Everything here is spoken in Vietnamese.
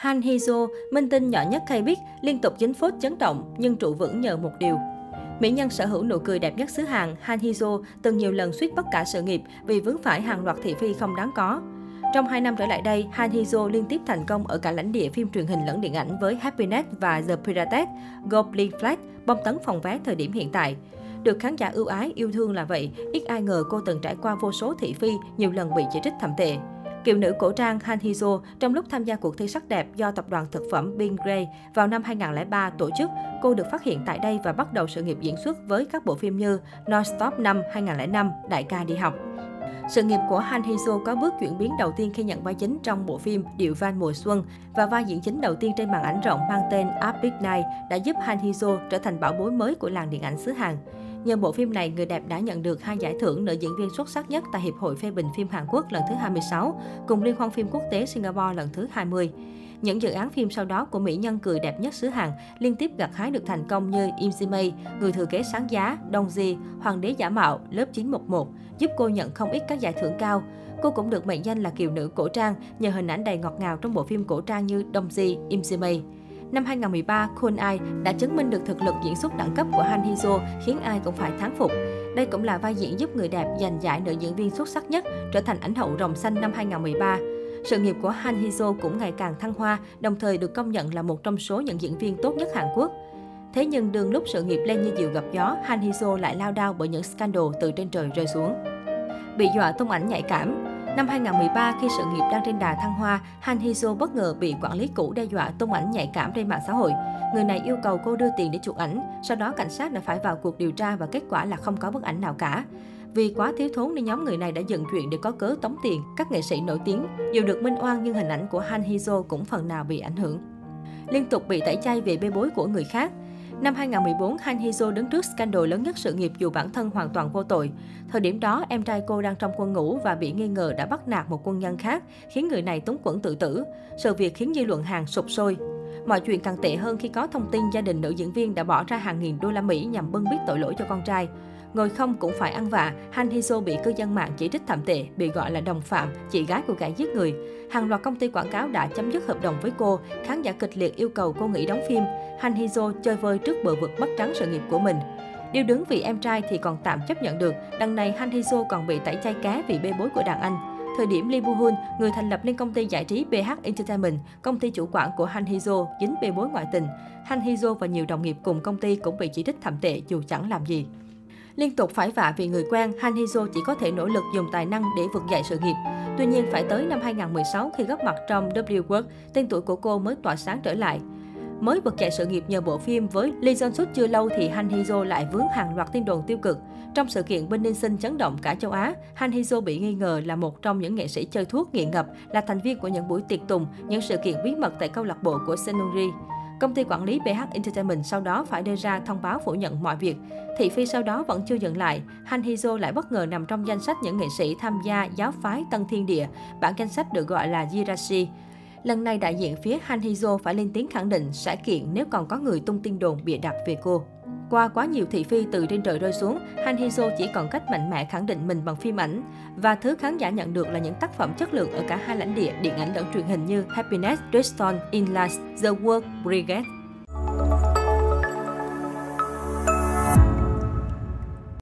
Han Hee-jo, minh tinh nhỏ nhất K-Big, liên tục dính phốt chấn động nhưng trụ vững nhờ một điều. Mỹ nhân sở hữu nụ cười đẹp nhất xứ Hàn, Han Hee-jo từng nhiều lần suýt bất cả sự nghiệp vì vướng phải hàng loạt thị phi không đáng có. Trong 2 năm trở lại đây, Han Hee-jo liên tiếp thành công ở cả lãnh địa phim truyền hình lẫn điện ảnh với Happiness và The Pirates, Goblin Flight, bom tấn phòng vé thời điểm hiện tại. Được khán giả ưu ái, yêu thương là vậy, ít ai ngờ cô từng trải qua vô số thị phi, nhiều lần bị chỉ trích thậm tệ. Kiều nữ cổ trang Han Hizo trong lúc tham gia cuộc thi sắc đẹp do tập đoàn thực phẩm Bin Gray vào năm 2003 tổ chức, cô được phát hiện tại đây và bắt đầu sự nghiệp diễn xuất với các bộ phim như Non-Stop 5 2005, Đại ca đi học. Sự nghiệp của Han Hee-jo có bước chuyển biến đầu tiên khi nhận vai chính trong bộ phim Điệu van mùa xuân và vai diễn chính đầu tiên trên màn ảnh rộng mang tên Up Big Night đã giúp Han Hee-jo trở thành bảo bối mới của làng điện ảnh xứ Hàn. Nhờ bộ phim này, người đẹp đã nhận được hai giải thưởng nữ diễn viên xuất sắc nhất tại Hiệp hội phê bình phim Hàn Quốc lần thứ 26, cùng Liên hoan phim quốc tế Singapore lần thứ 20. Những dự án phim sau đó của mỹ nhân cười đẹp nhất xứ Hàn liên tiếp gặt hái được thành công như Im Si Mei, Người thừa kế sáng giá, Dong Ji, Hoàng đế giả mạo, Lớp 911, giúp cô nhận không ít các giải thưởng cao. Cô cũng được mệnh danh là kiều nữ cổ trang nhờ hình ảnh đầy ngọt ngào trong bộ phim cổ trang như Dong Ji, Im Si Mei. Năm 2013, Kwon Ai đã chứng minh được thực lực diễn xuất đẳng cấp của Han Hee-joo khiến ai cũng phải thán phục. Đây cũng là vai diễn giúp người đẹp giành giải nữ diễn viên xuất sắc nhất, trở thành ảnh hậu rồng xanh năm 2013. Sự nghiệp của Han Hee-joo cũng ngày càng thăng hoa, đồng thời được công nhận là một trong số những diễn viên tốt nhất Hàn Quốc. Thế nhưng đường lúc sự nghiệp lên như diều gặp gió, Han Hee-joo lại lao đao bởi những scandal từ trên trời rơi xuống. Bị dọa tung ảnh nhạy cảm, Năm 2013, khi sự nghiệp đang trên đà thăng hoa, Han Hee-jo bất ngờ bị quản lý cũ đe dọa tung ảnh nhạy cảm trên mạng xã hội. Người này yêu cầu cô đưa tiền để chụp ảnh, sau đó cảnh sát đã phải vào cuộc điều tra và kết quả là không có bức ảnh nào cả. Vì quá thiếu thốn nên nhóm người này đã dựng chuyện để có cớ tống tiền các nghệ sĩ nổi tiếng. Dù được minh oan nhưng hình ảnh của Han Hee-jo cũng phần nào bị ảnh hưởng. Liên tục bị tẩy chay về bê bối của người khác, Năm 2014, Han Hee-jo đứng trước scandal lớn nhất sự nghiệp dù bản thân hoàn toàn vô tội. Thời điểm đó, em trai cô đang trong quân ngũ và bị nghi ngờ đã bắt nạt một quân nhân khác, khiến người này túng quẫn tự tử. Sự việc khiến dư luận hàng sụp sôi. Mọi chuyện càng tệ hơn khi có thông tin gia đình nữ diễn viên đã bỏ ra hàng nghìn đô la Mỹ nhằm bưng bít tội lỗi cho con trai. Ngồi không cũng phải ăn vạ, Han Hee-so bị cư dân mạng chỉ trích thậm tệ, bị gọi là đồng phạm, chị gái của kẻ giết người. Hàng loạt công ty quảng cáo đã chấm dứt hợp đồng với cô, khán giả kịch liệt yêu cầu cô nghỉ đóng phim. Han Hee-so chơi vơi trước bờ vực mất trắng sự nghiệp của mình. Điều đứng vì em trai thì còn tạm chấp nhận được, đằng này Han Hee-so còn bị tẩy chay cá vì bê bối của đàn anh. Thời điểm Lee Woo Hun, người thành lập nên công ty giải trí BH Entertainment, công ty chủ quản của Han Hee-jo, dính bê bối ngoại tình. Han Hee-jo và nhiều đồng nghiệp cùng công ty cũng bị chỉ trích thậm tệ dù chẳng làm gì. Liên tục phải vạ vì người quen, Han Hee-joo chỉ có thể nỗ lực dùng tài năng để vực dậy sự nghiệp. Tuy nhiên, phải tới năm 2016 khi góp mặt trong W World, tên tuổi của cô mới tỏa sáng trở lại. Mới vực dậy sự nghiệp nhờ bộ phim với Lee Jong Suk chưa lâu thì Han Hee-joo lại vướng hàng loạt tin đồn tiêu cực. Trong sự kiện Bên Ninh Sinh chấn động cả châu Á, Han Hee-joo bị nghi ngờ là một trong những nghệ sĩ chơi thuốc nghiện ngập, là thành viên của những buổi tiệc tùng, những sự kiện bí mật tại câu lạc bộ của Senuri. Công ty quản lý BH Entertainment sau đó phải đưa ra thông báo phủ nhận mọi việc. Thị phi sau đó vẫn chưa dừng lại. Han Hizo lại bất ngờ nằm trong danh sách những nghệ sĩ tham gia giáo phái Tân Thiên Địa. Bản danh sách được gọi là Jirashi. Lần này đại diện phía Han Hizo phải lên tiếng khẳng định sẽ kiện nếu còn có người tung tin đồn bịa đặt về cô. Qua quá nhiều thị phi từ trên trời rơi xuống, Han Hee-jo chỉ còn cách mạnh mẽ khẳng định mình bằng phim ảnh. Và thứ khán giả nhận được là những tác phẩm chất lượng ở cả hai lãnh địa điện ảnh lẫn truyền hình như Happiness, Redstone, In Last, The World Brigade.